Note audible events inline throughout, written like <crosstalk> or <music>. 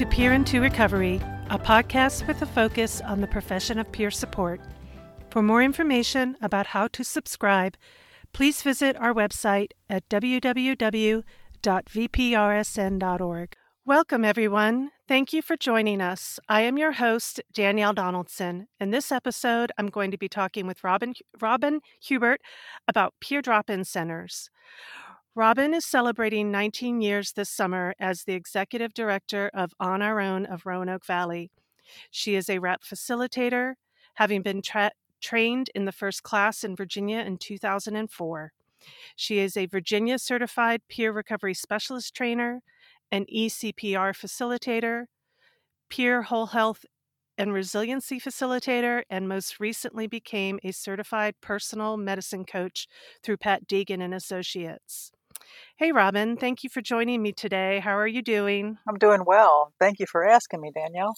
To Peer into Recovery, a podcast with a focus on the profession of peer support. For more information about how to subscribe, please visit our website at www.vprsn.org. Welcome, everyone. Thank you for joining us. I am your host, Danielle Donaldson. In this episode, I'm going to be talking with Robin, Robin Hubert about peer drop in centers. Robin is celebrating 19 years this summer as the executive director of On Our Own of Roanoke Valley. She is a WRAP facilitator, having been tra- trained in the first class in Virginia in 2004. She is a Virginia certified peer recovery specialist trainer, an ECPR facilitator, peer whole health and resiliency facilitator, and most recently became a certified personal medicine coach through Pat Deegan and Associates. Hey, Robin, thank you for joining me today. How are you doing? I'm doing well. Thank you for asking me, Danielle.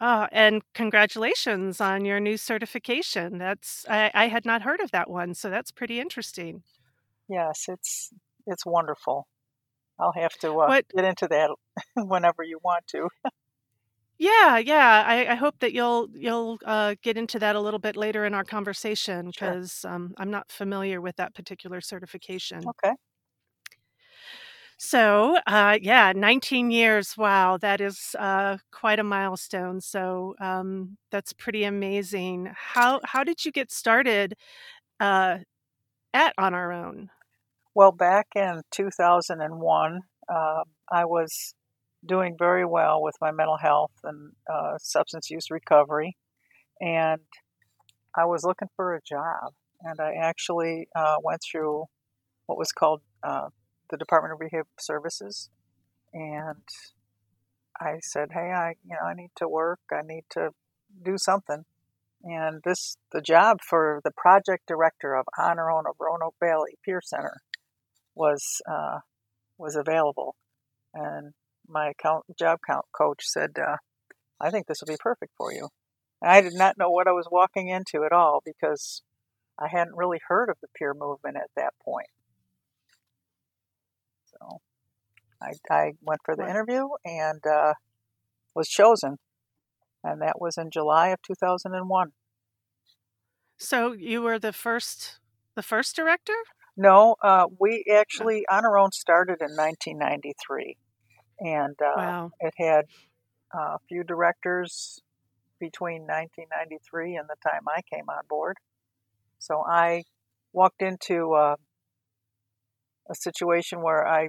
Oh, and congratulations on your new certification. That's I, I had not heard of that one, so that's pretty interesting. Yes, it's it's wonderful. I'll have to uh, get into that <laughs> whenever you want to. Yeah, yeah. I, I, hope that you'll you'll uh, get into that a little bit later in our conversation because sure. um, I'm not familiar with that particular certification. Okay. So, uh, yeah, 19 years. Wow, that is uh, quite a milestone. So um, that's pretty amazing. How how did you get started uh, at On Our Own? Well, back in 2001, uh, I was doing very well with my mental health and uh, substance use recovery, and I was looking for a job. And I actually uh, went through what was called the Department of Rehab Services, and I said, "Hey, I you know I need to work. I need to do something." And this the job for the project director of On Our Own of Roanoke Valley Peer Center was uh, was available, and my account, job count coach said, uh, "I think this will be perfect for you." And I did not know what I was walking into at all because I hadn't really heard of the peer movement at that point. So I, I went for the interview and uh, was chosen. And that was in July of 2001. So you were the first, the first director? No, uh, we actually on our own started in 1993, and uh, wow. it had uh, a few directors between 1993 and the time I came on board. So I walked into uh, a situation where I,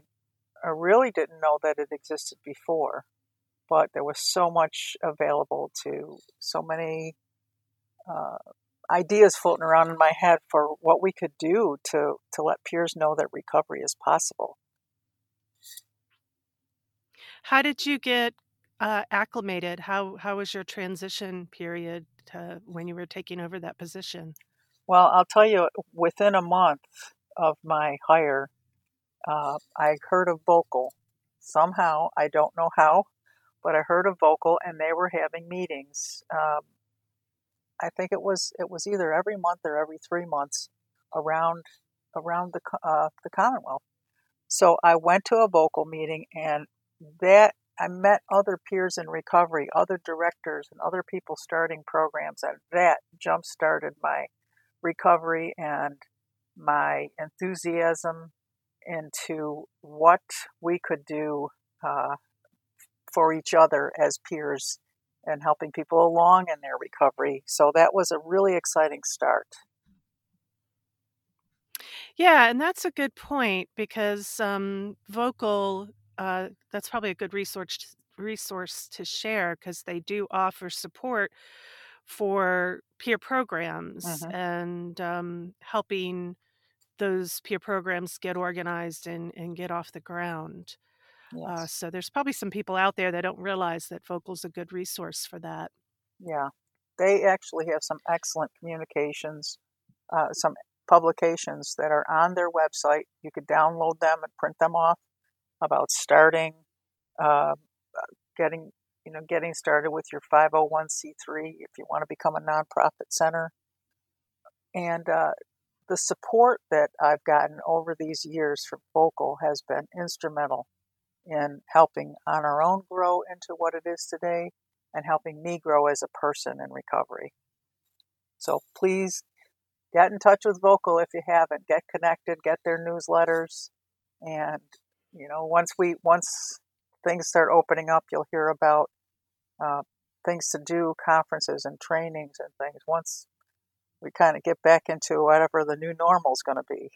I really didn't know that it existed before, but there was so much available to so many uh, ideas floating around in my head for what we could do to, to let peers know that recovery is possible. How did you get uh, acclimated? How how was your transition period to when you were taking over that position? Well, I'll tell you, within a month of my hire, uh, I heard of Vocal somehow. I don't know how, but I heard of Vocal, and they were having meetings. Um, I think it was it was either every month or every three months around around the uh, the Commonwealth. So I went to a Vocal meeting, and that I met other peers in recovery, other directors, and other people starting programs, and that jump started my recovery and my enthusiasm into what we could do uh, for each other as peers and helping people along in their recovery. So that was a really exciting start. Yeah, and that's a good point because um, vocal uh, that's probably a good resource resource to share because they do offer support for peer programs mm-hmm. and um, helping those peer programs get organized and, and get off the ground. Uh, yes. Uh, so there's probably some people out there that don't realize that Vocal's a good resource for that. Yeah, they actually have some excellent communications, uh, some publications that are on their website. You could download them and print them off about starting, uh, getting you know getting started with your 501c3 if you want to become a nonprofit center, and uh, the support that I've gotten over these years from Vocal has been instrumental in helping on our own grow into what it is today and helping me grow as a person in recovery. So please get in touch with Vocal if you haven't. Get connected, get their newsletters, and you know once we once things start opening up, you'll hear about uh, things to do, conferences and trainings and things. Once we kind of get back into whatever the new normal is going to be.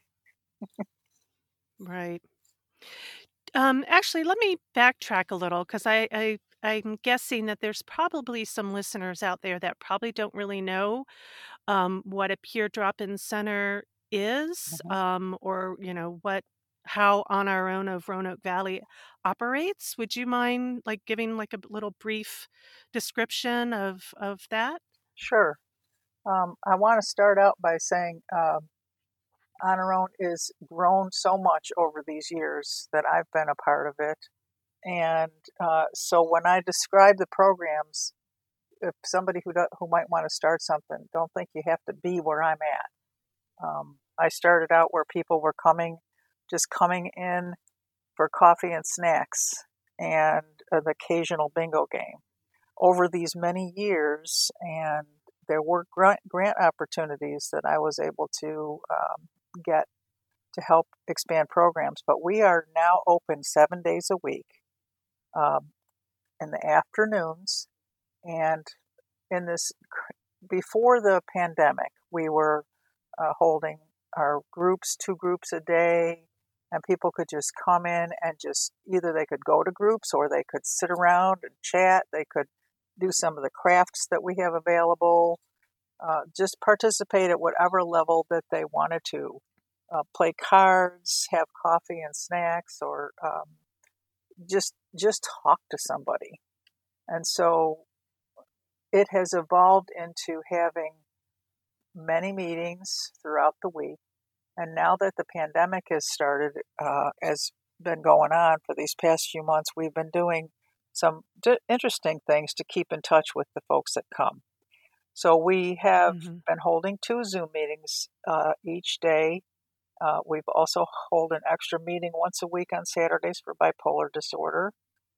right. Um, actually, let me backtrack a little because I, I I'm guessing that there's probably some listeners out there that probably don't really know um, what a peer drop-in center is, Mhm. um, or you know what how on our own of Roanoke Valley operates. Would you mind like giving like a little brief description of of that? Sure. Um, I want to start out by saying um, On Our Own is grown so much over these years that I've been a part of it. And uh, so when I describe the programs, if somebody who who might want to start something, don't think you have to be where I'm at. Um, I started out where people were coming, just coming in for coffee and snacks and an occasional bingo game. Over these many years, and there were grant, grant opportunities that I was able to um, get to help expand programs. But we are now open seven days a week um, in the afternoons. And in this, before the pandemic, we were uh, holding our groups, two groups a day, and people could just come in and just either they could go to groups or they could sit around and chat. They could do some of the crafts that we have available. Uh, just participate at whatever level that they wanted to. Uh, play cards, have coffee and snacks, or um, just just talk to somebody. And so it has evolved into having many meetings throughout the week. And now that the pandemic has started, uh, has been going on for these past few months, we've been doing some d- interesting things to keep in touch with the folks that come. So we have Mm-hmm. been holding two Zoom meetings uh, each day. Uh, we've also hold an extra meeting once a week on Saturdays for bipolar disorder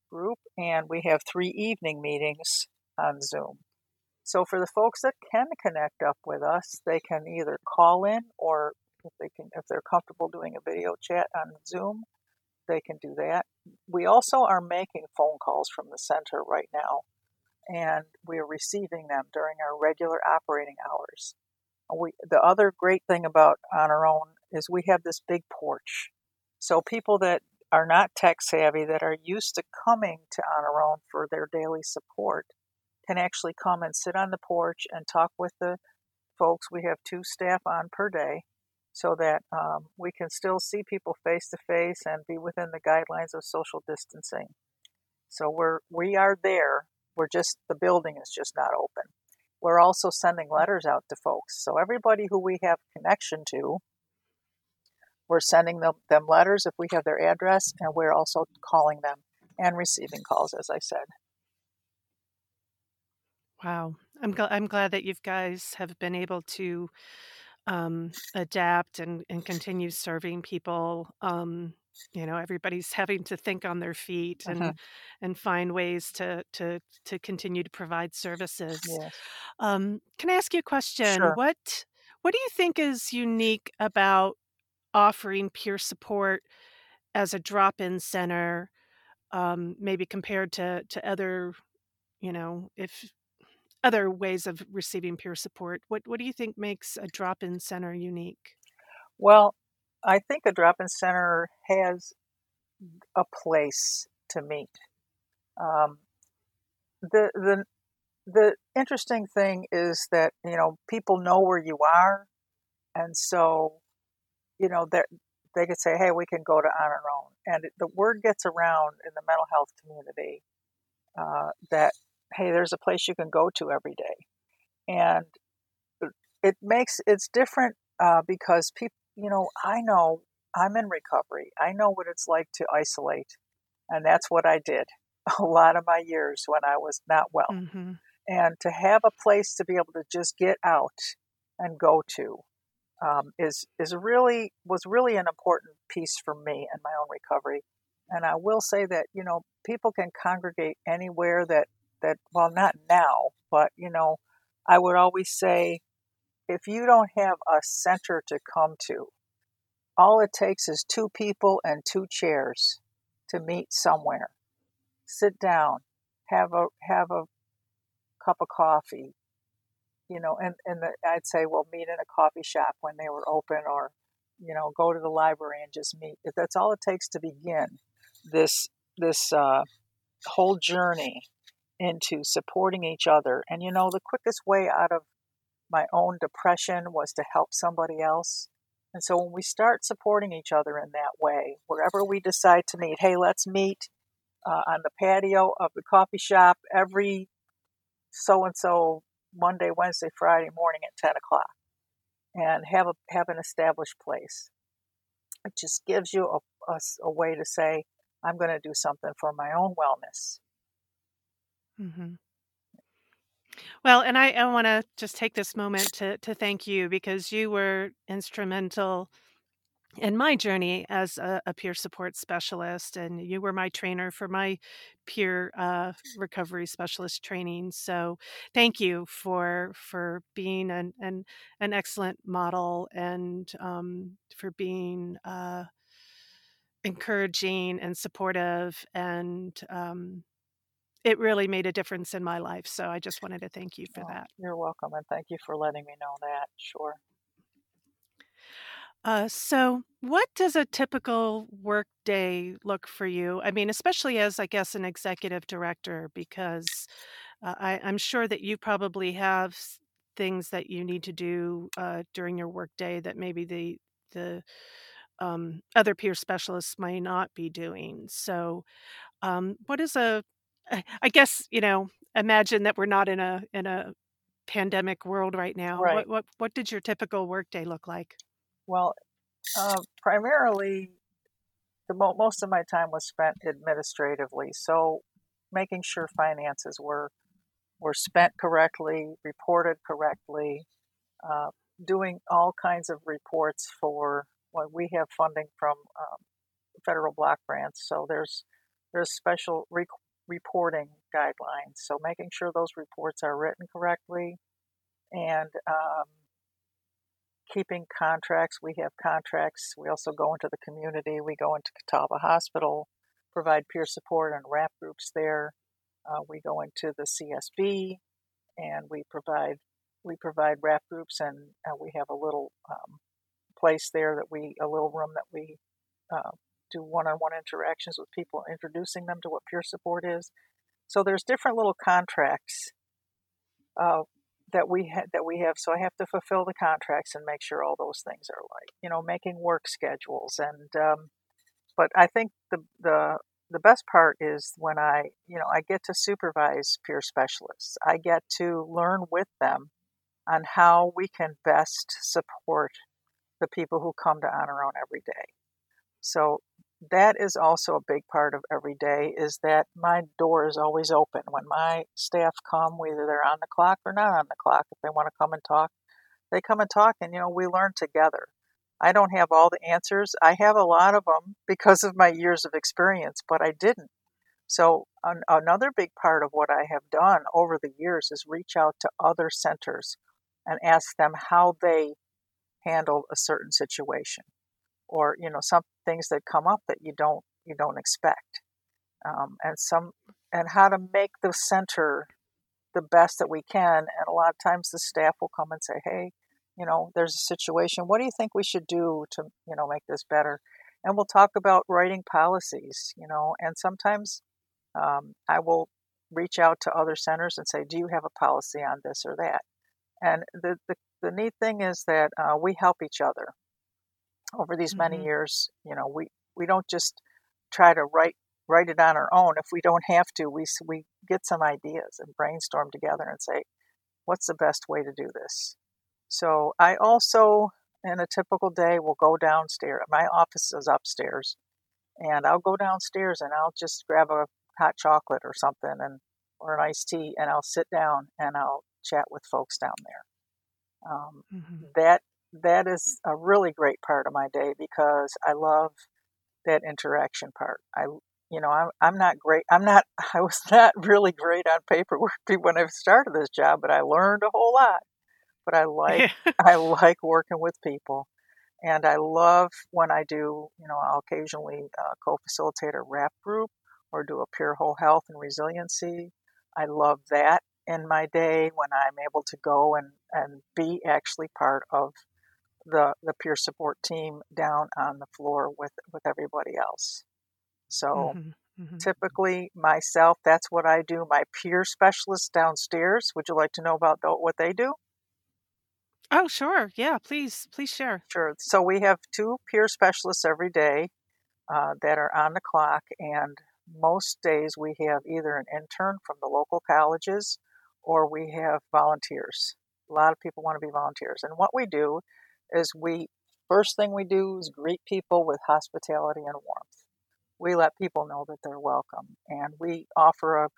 group, and we have three evening meetings on Zoom. So for the folks that can connect up with us, they can either call in or if they can if they're comfortable doing a video chat on Zoom, they can do that. We also are making phone calls from the center right now and we are receiving them during our regular operating hours. We, the other great thing about On Our Own is we have this big porch. So people that are not tech savvy, that are used to coming to On Our Own for their daily support, can actually come and sit on the porch and talk with the folks. We have two staff on per day so that um, we can still see people face to face and be within the guidelines of social distancing. So we're we are there. We're just the building is just not open. We're also sending letters out to folks. So everybody who we have connection to, we're sending them, them letters if we have their address, and we're also calling them and receiving calls, as I said. Wow. I'm gl- I'm glad that you guys have been able to um, adapt and, and continue serving people. Um, you know, everybody's <laughs> having to think on their feet and Mhm. and find ways to to to continue to provide services. Yes. Um, can I ask you a question? Sure. What what do you think is unique about offering peer support as a drop-in center, um, maybe compared to to other, you know, if other ways of receiving peer support? What what do you think makes a drop-in center unique? Well, I think a drop-in center has a place to meet. Um, the the the interesting thing is that you know people know where you are, and so you know that they could say, "Hey, we can go to on our own," and the word gets around in the mental health community uh, that hey, there's a place you can go to every day, and it makes it's different uh, because people, you know, I know I'm in recovery. I know what it's like to isolate, and that's what I did <laughs> a lot of my years when I was not well hmm and to have a place to be able to just get out and go to um, is is really was really an important piece for me and my own recovery. And I will say that, you know, people can congregate anywhere that, that, well, not now, but, you know, I would always say if you don't have a center to come to, all it takes is two people and two chairs to meet somewhere. Sit down, have a have a cup of coffee, you know, and and the, I'd say, well, meet in a coffee shop when they were open, or you know, go to the library and just meet. That's all it takes to begin this this uh, whole journey into supporting each other. And you know, the quickest way out of my own depression was to help somebody else. And so when we start supporting each other in that way, wherever we decide to meet, hey, let's meet uh, on the patio of the coffee shop every so and so Monday, Wednesday, Friday morning at 10 o'clock and have a have an established place. It just gives you a, a, a way to say, I'm going to do something for my own wellness. Mm-hmm. Well, and I, I want to just take this moment to, to thank you because you were instrumental in my journey as a, a peer support specialist, and you were my trainer for my peer uh, recovery specialist training. So, thank you for for being an an, an excellent model and um, for being uh, encouraging and supportive and um, it really made a difference in my life. So I just wanted to thank you for oh, that. You're welcome, and thank you for letting me know that. Sure. Uh, so, what does a typical work day look for you? I mean, especially as, I guess, an executive director, because uh, I, I'm sure that you probably have things that you need to do uh, during your workday that maybe the the um, other peer specialists might not be doing. So, um, what is a I guess, you know, imagine that we're not in a in a pandemic world right now. Right. What what what did your typical workday look like? Well, uh, primarily, the mo- most of my time was spent administratively. So, making sure finances were were spent correctly, reported correctly, uh, doing all kinds of reports for when we have funding from um, federal block grants. So there's there's special re- reporting guidelines. So making sure those reports are written correctly and um, keeping contracts. We have contracts. We also go into the community. We go into Catawba Hospital, provide peer support and WRAP groups there. Uh, we go into the CSB and we provide we provide WRAP groups and uh, we have a little um, place there that we a little room that we uh, do one-on-one interactions with people, introducing them to what peer support is. So there's different little contracts uh, that we ha- that we have. So I have to fulfill the contracts and make sure all those things are like you know making work schedules and. Um, but I think the the the best part is when I you know I get to supervise peer specialists. I get to learn with them on how we can best support the people who come to On Our Own every day. So that is also a big part of every day is that my door is always open. When my staff come whether they're on the clock or not on the clock if they want to come and talk they come and talk and you know we learn together. I don't have all the answers. I have a lot of them because of my years of experience but i didn't. So an- another big part of what i have done over the years is reach out to other centers and ask them how they handled a certain situation or you know some things that come up that you don't you don't expect. Um, and some and how to make the center the best that we can and a lot of times the staff will come and say hey you know there's a situation. What do you think we should do to you know make this better? And we'll talk about writing policies you know and sometimes um, i will reach out to other centers and say do you have a policy on this or that? And the, the, the neat thing is that uh, we help each other over these many Mm-hmm. years. You know, we we don't just try to write write it on our own. If we don't have to, we we get some ideas and brainstorm together and say, what's the best way to do this. So I also, in a typical day, will go downstairs. My office is upstairs, and I'll go downstairs and I'll just grab a hot chocolate or something and or an iced tea, and I'll sit down and I'll chat with folks down there. Um, Mm-hmm. that that is a really great part of my day because I love that interaction part. I you know, I'm I'm not great. I'm not <laughs> I was not really great on paperwork <laughs> when I started this job, but I learned a whole lot. But I <laughs> like I like working with people. And I love when I do, you know, I'll occasionally uh, co-facilitate a WRAP group or do a peer whole health and resiliency. I love that in my day when I'm able to go and, and be actually part of the, the peer support team down on the floor with, with everybody else. So mm-hmm, mm-hmm. typically myself, that's what I do. My peer specialists downstairs, would you like to know about what they do? Oh, sure. Yeah, please, please share. Sure. So we have two peer specialists every day uh, that are on the clock, and most days we have either an intern from the local colleges or we have volunteers. A lot of people want to be volunteers. And what we do is we, first thing we do is greet people with hospitality and warmth. We let people know that they're welcome. And we offer a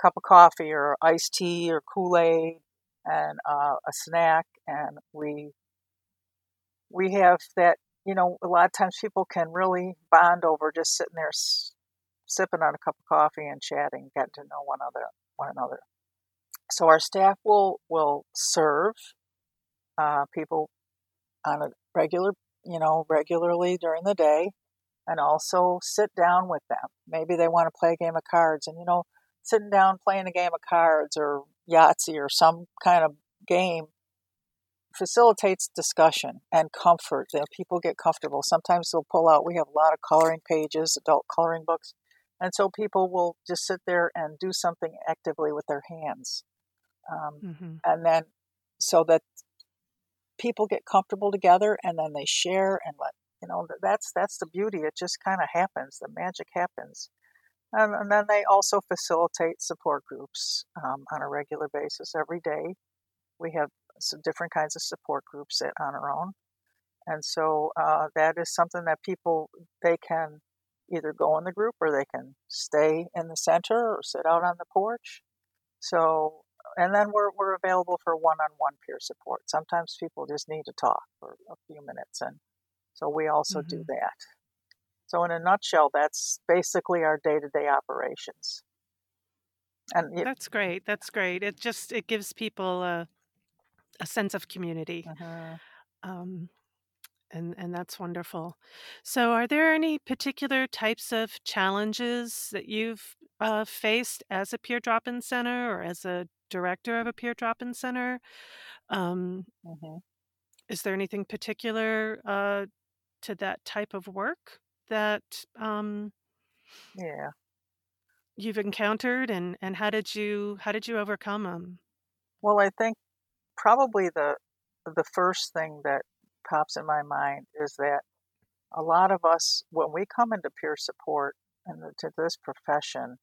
cup of coffee or iced tea or Kool Aid and uh, a snack. And we, we have that, you know, a lot of times people can really bond over just sitting there sipping on a cup of coffee and chatting, getting to know one another. One another. So our staff will will serve uh, people on a regular, you know, regularly during the day, and also sit down with them. Maybe they want to play a game of cards, and you know, sitting down playing a game of cards or Yahtzee or some kind of game facilitates discussion and comfort. That people get comfortable. Sometimes they'll pull out. We have a lot of coloring pages, adult coloring books, and so people will just sit there and do something actively with their hands. Um, mm-hmm. And then so that people get comfortable together and then they share and let, you know, that's, that's the beauty. It just kind of happens. The magic happens. And, and, then they also facilitate support groups um, on a regular basis every day. We have some different kinds of support groups that on our own. And so uh, that is something that people, they can either go in the group or they can stay in the center or sit out on the porch. So, and then we're, we're available for one on one peer support. Sometimes people just need to talk for a few minutes, and so we also mm-hmm. do that. So, in a nutshell, that's basically our day to day operations. And it, that's great. That's great. It just it gives people a a sense of community. Uh-huh. Um, and and that's wonderful. So, are there any particular types of challenges that you've uh, faced as a peer drop-in center or as a director of a peer drop-in center? Um, mm-hmm. Is there anything particular uh, to that type of work that um, yeah you've encountered, and and how did you how did you overcome them? Well, I think probably the the first thing that pops in my mind is that a lot of us, when we come into peer support and to this profession,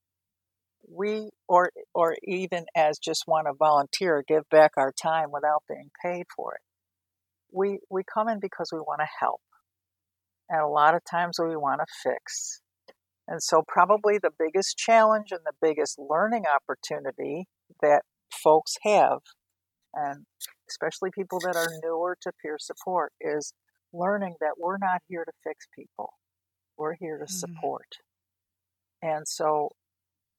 we or or even as just want to volunteer, give back our time without being paid for it. We we come in because we want to help, and a lot of times we want to fix. And so, probably the biggest challenge and the biggest learning opportunity that folks have, and especially people that are newer to peer support, is learning that we're not here to fix people. We're here to mm-hmm. support. And so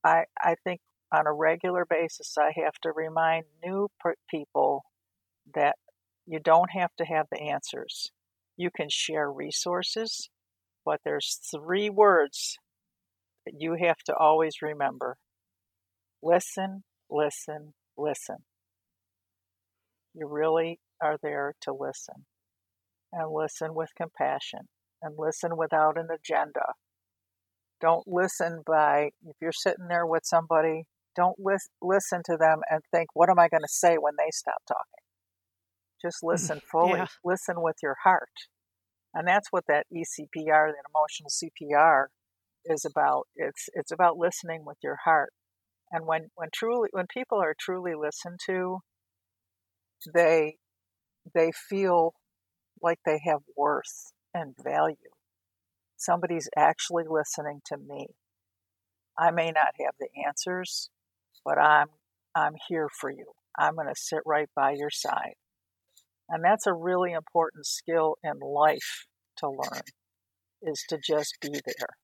I, I think on a regular basis, I have to remind new people that you don't have to have the answers. You can share resources, but there's three words that you have to always remember listen, listen, listen. You really are there to listen and listen with compassion and listen without an agenda. Don't listen by, if you're sitting there with somebody, don't lis- listen to them and think, what am I going to say when they stop talking? Just mm, listen fully, yeah. listen with your heart. And that's what that ECPR, that emotional CPR, is about. It's it's about listening with your heart. And when when truly when people are truly listened to, they they feel like they have worth and value. Somebody's actually listening to me. I may not have the answers, but I'm I'm here for you. I'm going to sit right by your side. And that's a really important skill in life to learn. is to just be there.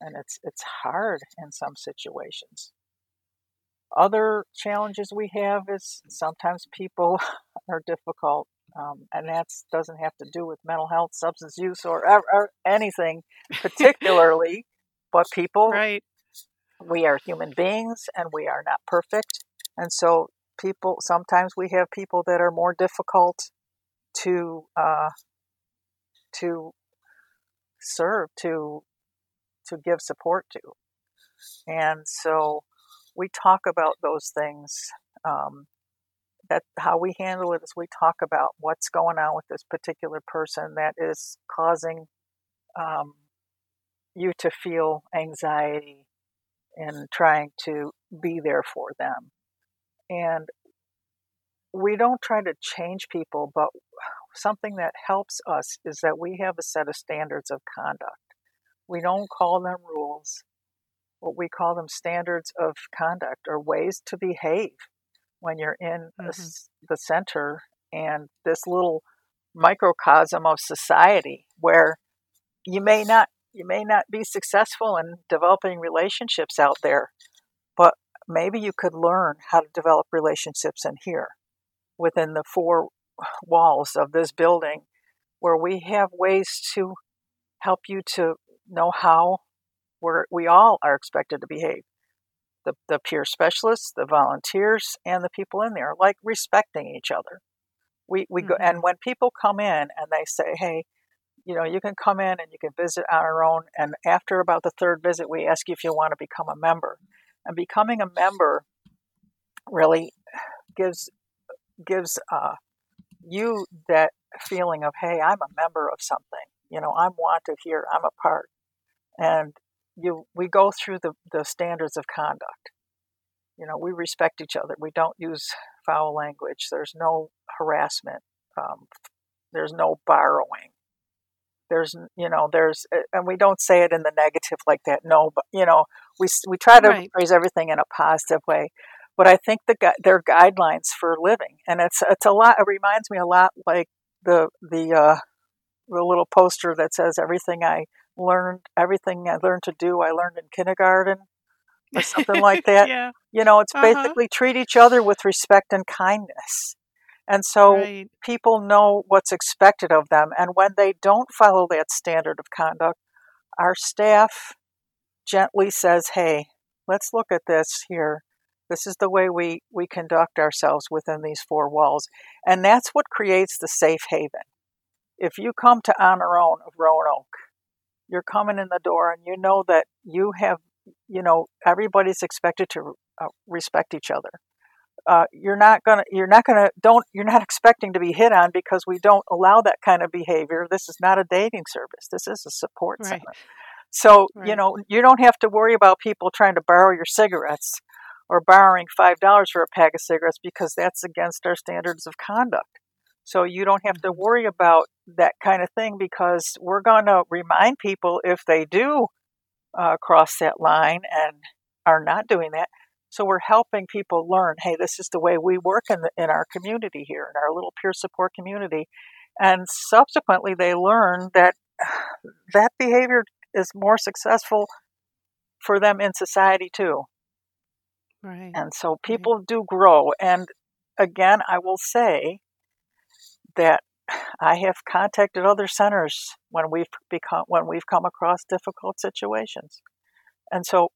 And it's it's hard in some situations. Other challenges we have is sometimes people <laughs> are difficult, um, and that doesn't have to do with mental health, substance use, or, or anything particularly. but people, <laughs> right. we are human beings, and we are not perfect, and so people sometimes we have people that are more difficult to uh, to serve to to give support to and so we talk about those things um, that how we handle it is we talk about what's going on with this particular person that is causing um, you to feel anxiety and trying to be there for them and we don't try to change people, but something that helps us is that we have a set of standards of conduct. We don't call them rules, but we call them standards of conduct or ways to behave when you're in mm-hmm. the, the center and this little microcosm of society where you may not you may not be successful in developing relationships out there but maybe you could learn how to develop relationships in here within the four walls of this building where we have ways to help you to know how we're, we all are expected to behave. The, the peer specialists, the volunteers, and the people in there, like respecting each other. We, we mm-hmm. go, and when people come in and they say, hey, you know, you can come in and you can visit on our own. And after about the third visit, we ask you if you want to become a member. And becoming a member really gives gives uh, you that feeling of, hey, I'm a member of something. You know, I'm wanted here. I'm a part. And you, we go through the, the standards of conduct. You know, we respect each other. We don't use foul language. There's no harassment. Um, there's no borrowing. There's, you know, there's, and we don't say it in the negative like that. No, but you know, we we try to right. phrase everything in a positive way but I think the they're guidelines for living, and it's it's a lot. It reminds me a lot like the the uh, the little poster that says everything I learned, everything I learned to do, I learned in kindergarten, or something <laughs> like that. yeah. You know, it's uh-huh. basically treat each other with respect and kindness. And so right. people know what's expected of them. And when they don't follow that standard of conduct, our staff gently says, hey, let's look at this here. This is the way we, we conduct ourselves within these four walls. And that's what creates the safe haven. If you come to On Our Own of Roanoke, you're coming in the door and you know that you have, you know, everybody's expected to uh, respect each other. Uh, you're not gonna, you're not gonna, don't, you're not <laughs> expecting to be hit on because we don't allow that kind of behavior. This is not a dating service. This is a support right. center. So, right. you know, you don't have to worry about people trying to borrow your cigarettes or borrowing $5 for a pack of cigarettes because that's against our standards of conduct. So you don't have to mm-hmm. worry about that kind of thing because we're going to remind people if they do uh, cross that line and are not doing that. So we're helping people learn, hey, this is the way we work in, the, in our community here, in our little peer support community. And subsequently, they learn that <sighs> that behavior is more successful for them in society too. Right. And so people right. do grow. And again, I will say that I have contacted other centers when we've become when we've come across difficult situations. And so,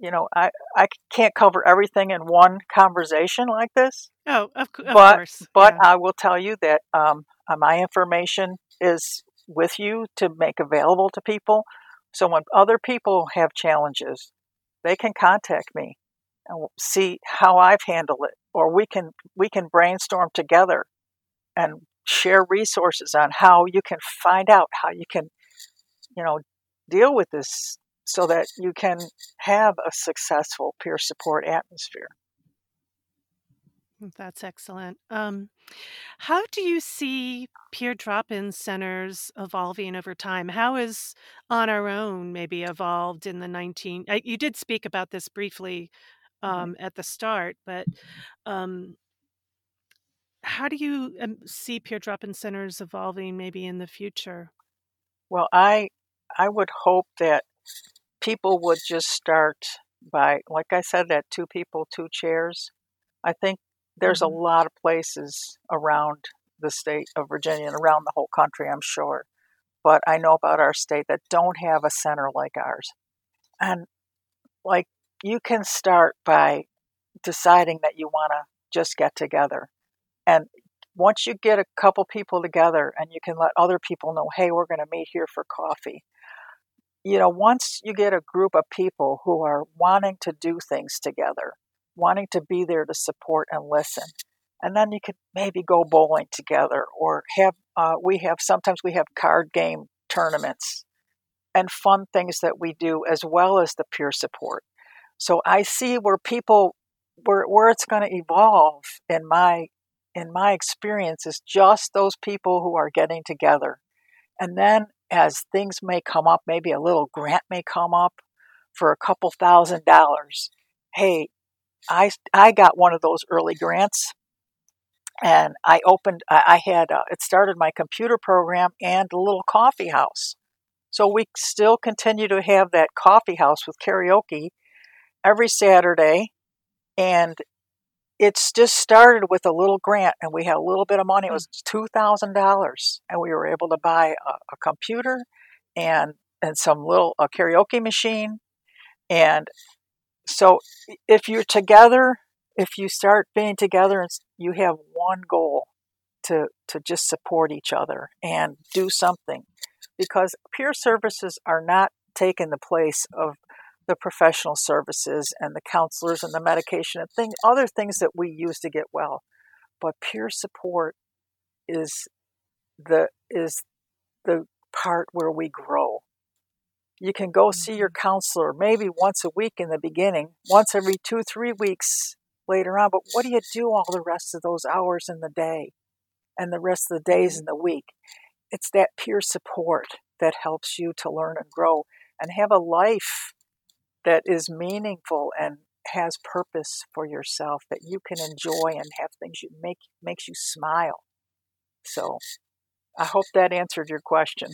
you know, I, I can't cover everything in one conversation like this. Oh, of, of but, course. But yeah. I will tell you that um, uh, my information is with you to make available to people. So when other people have challenges, they can contact me and see how I've handled it, or we can we can brainstorm together and share resources on how you can find out how you can, you know, deal with this so that you can have a successful peer support atmosphere. That's excellent. Um, how do you see peer drop-in centers evolving over time? How is On Our Own maybe evolved in the 19 uh, you did speak about this briefly Mm-hmm. um, at the start. But um, how do you um, see peer drop-in centers evolving maybe in the future? Well, I I would hope that people would just start by, like I said, that two people, two chairs. I think there's mm-hmm. a lot of places around the state of Virginia and around the whole country, I'm sure. But I know about our state that don't have a center like ours. And like you can start by deciding that you want to just get together. And once you get a couple people together and you can let other people know, hey, we're going to meet here for coffee. You know, once you get a group of people who are wanting to do things together, wanting to be there to support and listen, and then you could maybe go bowling together or have, uh, we have, sometimes we have card game tournaments and fun things that we do as well as the peer support. So I see where people where where it's going to evolve in my in my experience is just those people who are getting together. And then as things may come up, maybe a little grant may come up for a couple thousand dollars. Hey, I I got one of those early grants and I opened I had uh, it started my computer program and a little coffee house. So we still continue to have that coffee house with karaoke every Saturday. And it's just started with a little grant, and we had a little bit of money. It hmm. was two thousand dollars, and we were able to buy a, a, computer and and some little a karaoke machine. And so, if you're together, if you start being together, and you have one goal to to just support each other and do something, because peer services are not taking the place of the professional services and the counselors and the medication and thing, other things that we use to get well. But peer support is the is the part where we grow. You can go see your mm-hmm. counselor maybe once a week in the beginning, once every two, three weeks later on. But what do you do all the rest of those hours in the day and the rest of the days in the week? It's that peer support that helps you to learn and grow and have a life that is meaningful and has purpose for yourself that you can enjoy and have things you make makes you smile. So I hope that answered your question.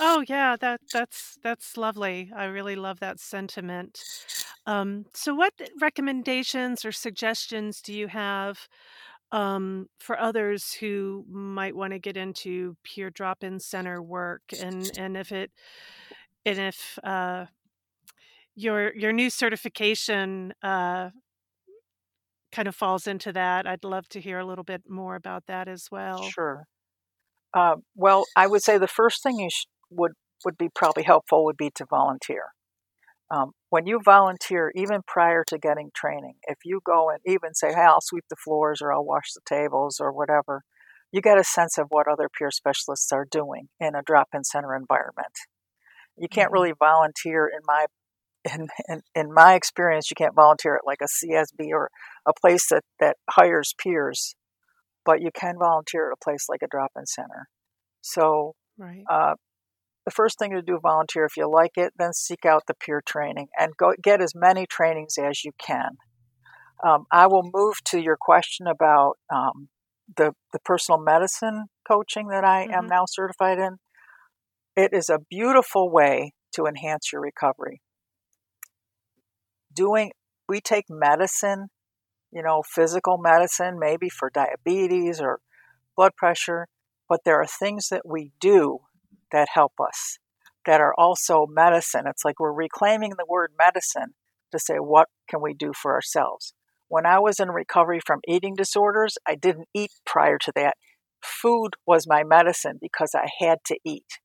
Oh yeah, that that's that's lovely. I really love that sentiment. Um, so, what recommendations or suggestions do you have um, for others who might want to get into peer drop-in center work, and and if it and if uh, your your new certification uh, kind of falls into that. I'd love to hear a little bit more about that as well. Sure. Uh, well, I would say the first thing you sh- would would be probably helpful would be to volunteer. Um, when you volunteer, even prior to getting training, if you go and even say, "Hey, I'll sweep the floors or I'll wash the tables or whatever," you get a sense of what other peer specialists are doing in a drop-in center environment. You can't mm-hmm. really volunteer, in my in, in, in my experience, you can't volunteer at like a CSB or a place that, that hires peers, but you can volunteer at a place like a drop in center. So, right. uh, the first thing to do volunteer if you like it, then seek out the peer training and go get as many trainings as you can. Um, I will move to your question about um, the the personal medicine coaching that I mm-hmm. am now certified in. It is a beautiful way to enhance your recovery doing, we take medicine, you know, physical medicine, maybe for diabetes or blood pressure, but there are things that we do that help us that are also medicine. It's like we're reclaiming the word medicine to say, what can we do for ourselves? When I was in recovery from eating disorders, I didn't eat prior to that. Food was my medicine because I had to eat.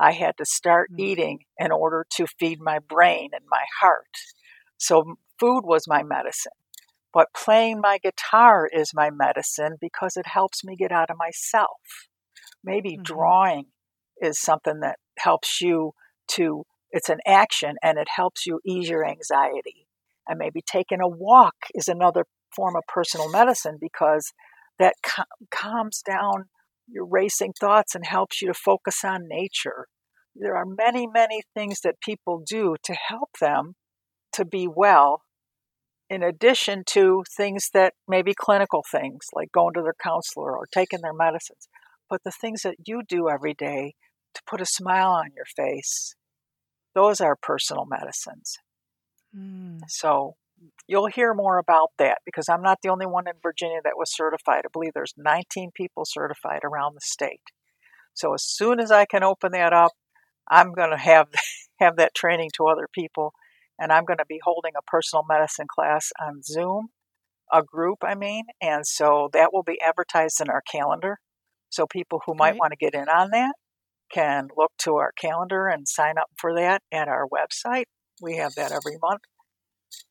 I had to start mm. eating in order to feed my brain and my heart. So food was my medicine. But playing my guitar is my medicine because it helps me get out of myself. Maybe mm-hmm. drawing is something that helps you to, it's an action and it helps you ease your anxiety. And maybe taking a walk is another form of personal medicine because that cal- calms down your racing thoughts and helps you to focus on nature. There are many, many things that people do to help them to be well, in addition to things that may be clinical things like going to their counselor or taking their medicines. But the things that you do every day to put a smile on your face, those are personal medicines. Mm. So you'll hear more about that because I'm not the only one in Virginia that was certified. I believe there's 19 people certified around the state. So as soon as I can open that up, I'm going to have <laughs> have that training to other people and I'm going to be holding a personal medicine class on Zoom, a group I mean, and so that will be advertised in our calendar. So people who might right. want to get in on that can look to our calendar and sign up for that at our website. We have that every month.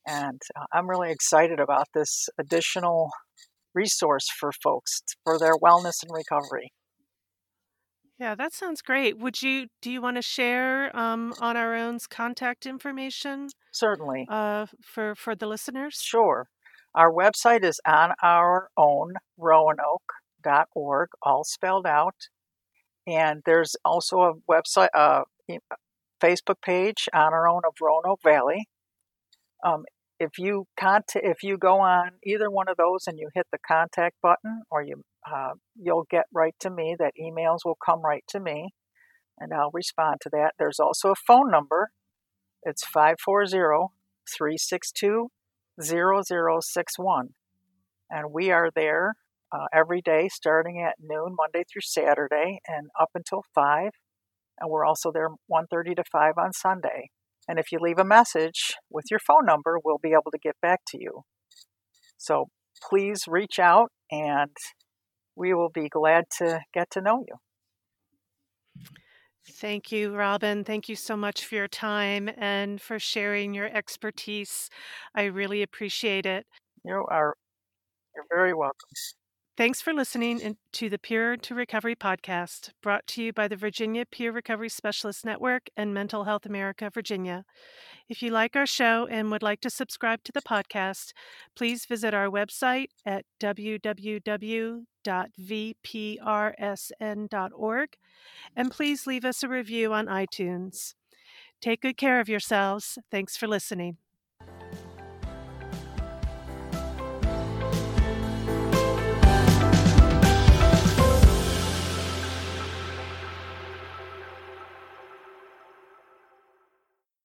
And uh, I'm really excited about this additional resource for folks for their wellness and recovery. Yeah, that sounds great. Would you do you want to share um, On Our Own's contact information Certainly. uh, for for the listeners? Sure. Our website is on our own roanoke.org, all spelled out. And there's also a website, uh, Facebook page On Our Own of Roanoke Valley. Um, if you contact, if you go on either one of those and you hit the contact button, or you uh, you'll get right to me. That emails will come right to me, and I'll respond to that. There's also a phone number. It's 540 362 0061. And we are there uh, every day starting at noon, Monday through Saturday, and up until 5. And we're also there 1.30 to 5 on Sunday. And if you leave a message with your phone number, we'll be able to get back to you. So please reach out and we will be glad to get to know you. Thank you, Robin. Thank you so much for your time and for sharing your expertise. I really appreciate it. You are you're very welcome. Thanks for listening to the Peer to Recovery podcast, brought to you by the Virginia Peer Recovery Specialist Network and Mental Health America, Virginia. If you like our show and would like to subscribe to the podcast, please visit our website at www.vprsn.org and please leave us a review on iTunes. Take good care of yourselves. Thanks for listening.